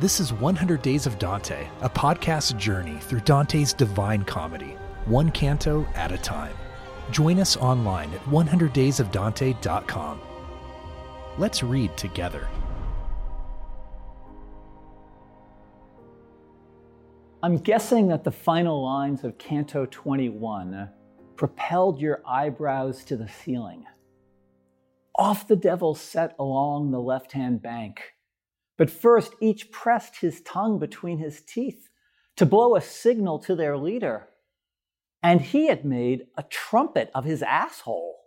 This is 100 Days of Dante, a podcast journey through Dante's divine comedy, one canto at a time. Join us online at 100daysofdante.com. Let's read together. I'm guessing that the final lines of Canto 21 propelled your eyebrows to the ceiling. Off the devil set along the left hand bank. But first, each pressed his tongue between his teeth to blow a signal to their leader. And he had made a trumpet of his asshole.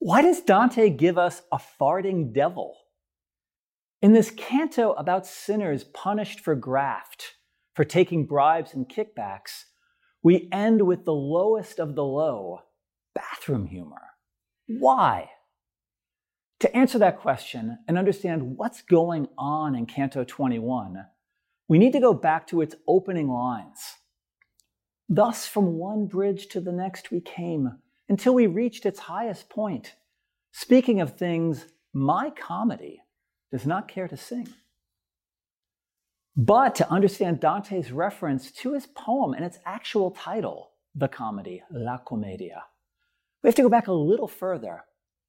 Why does Dante give us a farting devil? In this canto about sinners punished for graft, for taking bribes and kickbacks, we end with the lowest of the low bathroom humor. Why? To answer that question and understand what's going on in Canto 21, we need to go back to its opening lines. Thus, from one bridge to the next we came until we reached its highest point. Speaking of things my comedy does not care to sing. But to understand Dante's reference to his poem and its actual title, the comedy, La Commedia, we have to go back a little further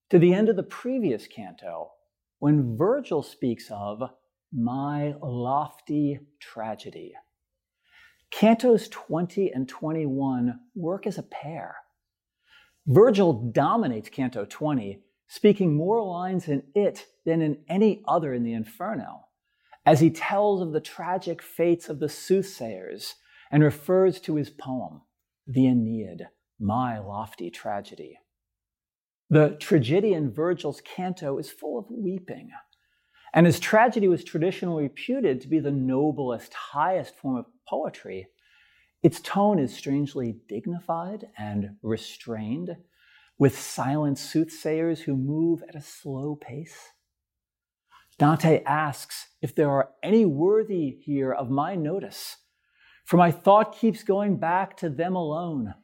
to the end of the previous canto when Virgil speaks of my lofty tragedy. Cantos 20 and 21 work as a pair. Virgil dominates Canto 20 speaking more lines in it than in any other in the Inferno, as he tells of the tragic fates of the soothsayers and refers to his poem, the Aeneid, my lofty tragedy. The tragedian Virgil's canto is full of weeping, and as tragedy was traditionally reputed to be the noblest, highest form of poetry. Its tone is strangely dignified and restrained, with silent soothsayers who move at a slow pace? Dante asks if there are any worthy here of my notice, for my thought keeps going back to them alone.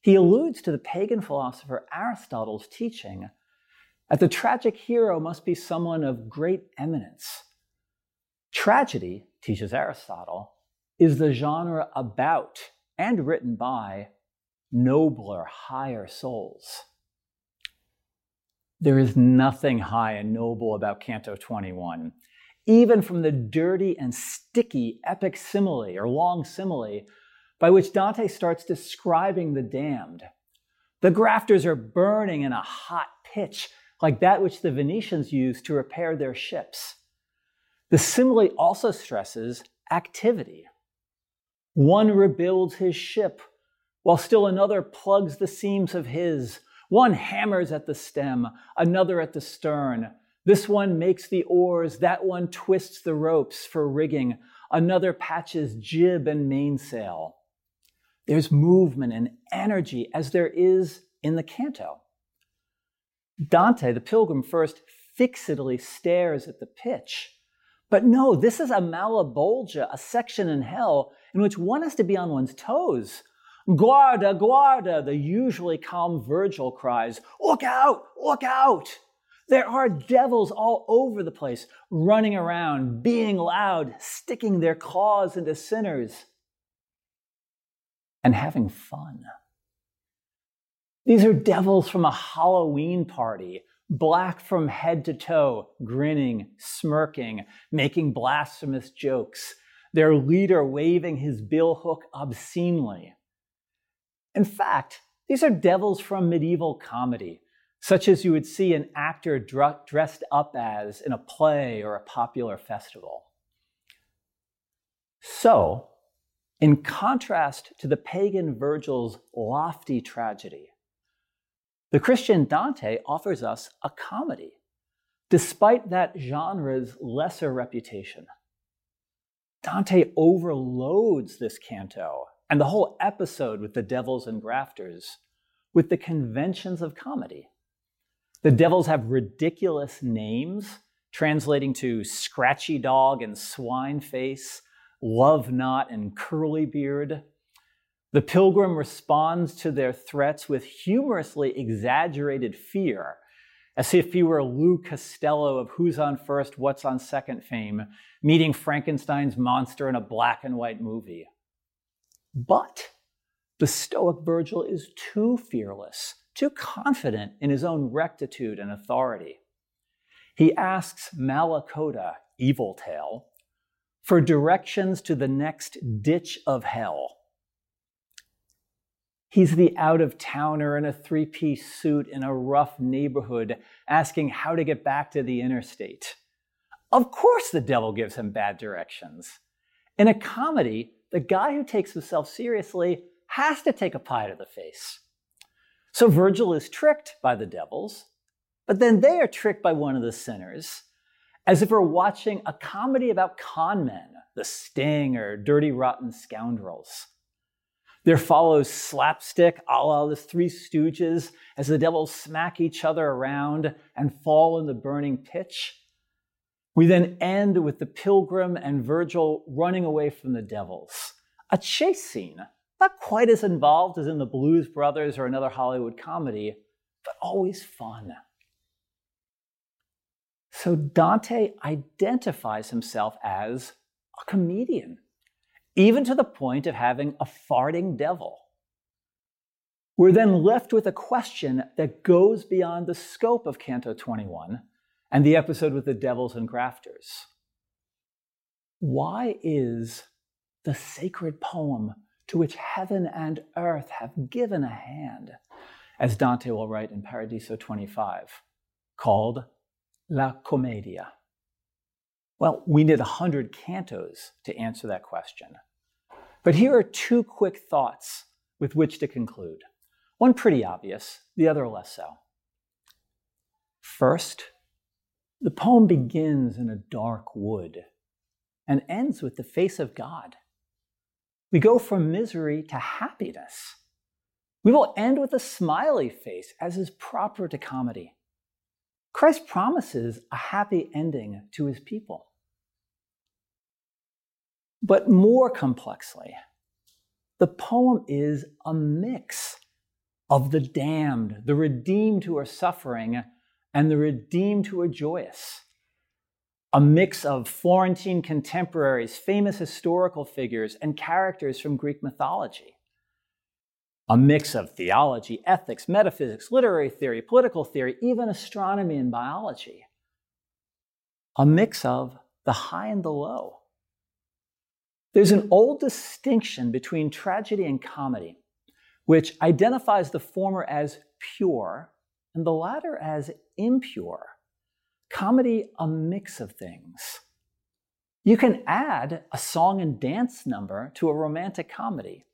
He alludes to the pagan philosopher Aristotle's teaching that the tragic hero must be someone of great eminence. Tragedy, teaches Aristotle, is the genre about and written by nobler, higher souls. There is nothing high and noble about Canto 21. Even from the dirty and sticky epic simile or long simile by which Dante starts describing the damned. The grafters are burning in a hot pitch, like that which the Venetians used to repair their ships. The simile also stresses activity. One rebuilds his ship while still another plugs the seams of his. One hammers at the stem, another at the stern. This one makes the oars, that one twists the ropes for rigging, another patches jib and mainsail. There's movement and energy as there is in the canto. Dante, the pilgrim, first fixedly stares at the pitch. But no, this is a Malebolgia, a section in hell in which one has to be on one's toes. Guarda, guarda, the usually calm Virgil cries, Look out, look out! There are devils all over the place, running around, being loud, sticking their claws into sinners, and having fun. These are devils from a Halloween party, black from head to toe, grinning, smirking, making blasphemous jokes, their leader waving his billhook obscenely. In fact, these are devils from medieval comedy, such as you would see an actor dr- dressed up as in a play or a popular festival. So, in contrast to the pagan Virgil's lofty tragedy, the Christian Dante offers us a comedy, despite that genre's lesser reputation. Dante overloads this canto and the whole episode with the devils and grafters with the conventions of comedy. The devils have ridiculous names, translating to scratchy dog and swine face, love knot and curly beard. The pilgrim responds to their threats with humorously exaggerated fear, as if he were Lou Costello of Who's on First, What's on Second fame, meeting Frankenstein's monster in a black and white movie. But the Stoic Virgil is too fearless, too confident in his own rectitude and authority. He asks Malacoda, Evil Tail, for directions to the next ditch of hell. He's the out of towner in a three piece suit in a rough neighborhood asking how to get back to the interstate. Of course, the devil gives him bad directions. In a comedy, the guy who takes himself seriously has to take a pie to the face. So Virgil is tricked by the devils, but then they are tricked by one of the sinners, as if we're watching a comedy about con men, the sting or dirty, rotten scoundrels. There follows slapstick a la the Three Stooges as the devils smack each other around and fall in the burning pitch. We then end with the pilgrim and Virgil running away from the devils. A chase scene, not quite as involved as in the Blues Brothers or another Hollywood comedy, but always fun. So Dante identifies himself as a comedian, even to the point of having a farting devil. We're then left with a question that goes beyond the scope of Canto 21 and the episode with the devils and grafters. Why is the sacred poem to which heaven and earth have given a hand, as Dante will write in Paradiso 25, called La Commedia? Well, we need a hundred cantos to answer that question. But here are two quick thoughts with which to conclude. One pretty obvious, the other less so. First, the poem begins in a dark wood and ends with the face of God. We go from misery to happiness. We will end with a smiley face, as is proper to comedy. Christ promises a happy ending to his people. But more complexly, the poem is a mix of the damned, the redeemed who are suffering, and the redeemed who are joyous. A mix of Florentine contemporaries, famous historical figures, and characters from Greek mythology. A mix of theology, ethics, metaphysics, literary theory, political theory, even astronomy and biology. A mix of the high and the low. There's an old distinction between tragedy and comedy, which identifies the former as pure and the latter as impure. Comedy, a mix of things. You can add a song and dance number to a romantic comedy,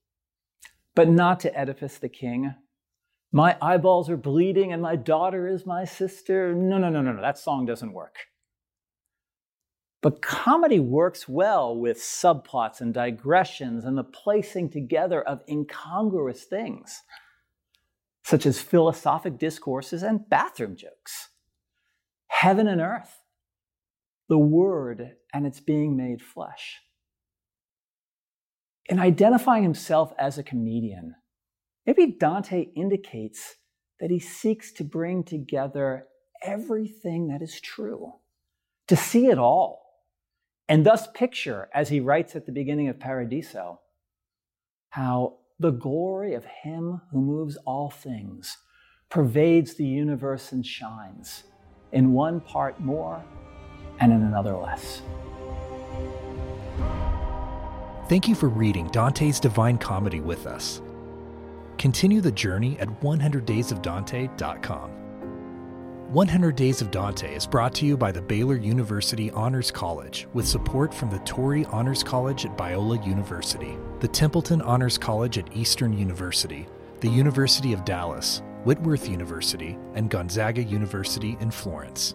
but not to Oedipus the king. My eyeballs are bleeding and my daughter is my sister. No, no, no, no, no, that song doesn't work. But comedy works well with subplots and digressions and the placing together of incongruous things such as philosophic discourses and bathroom jokes. Heaven and earth, the Word and its being made flesh. In identifying himself as a comedian, maybe Dante indicates that he seeks to bring together everything that is true, to see it all, and thus picture, as he writes at the beginning of Paradiso, how the glory of Him who moves all things pervades the universe and shines, in one part more and in another less. Thank you for reading Dante's Divine Comedy with us. Continue the journey at 100daysofdante.com. 100 Days of Dante is brought to you by the Baylor University Honors College with support from the Torrey Honors College at Biola University, the Templeton Honors College at Eastern University, the University of Dallas, Whitworth University, and Gonzaga University in Florence.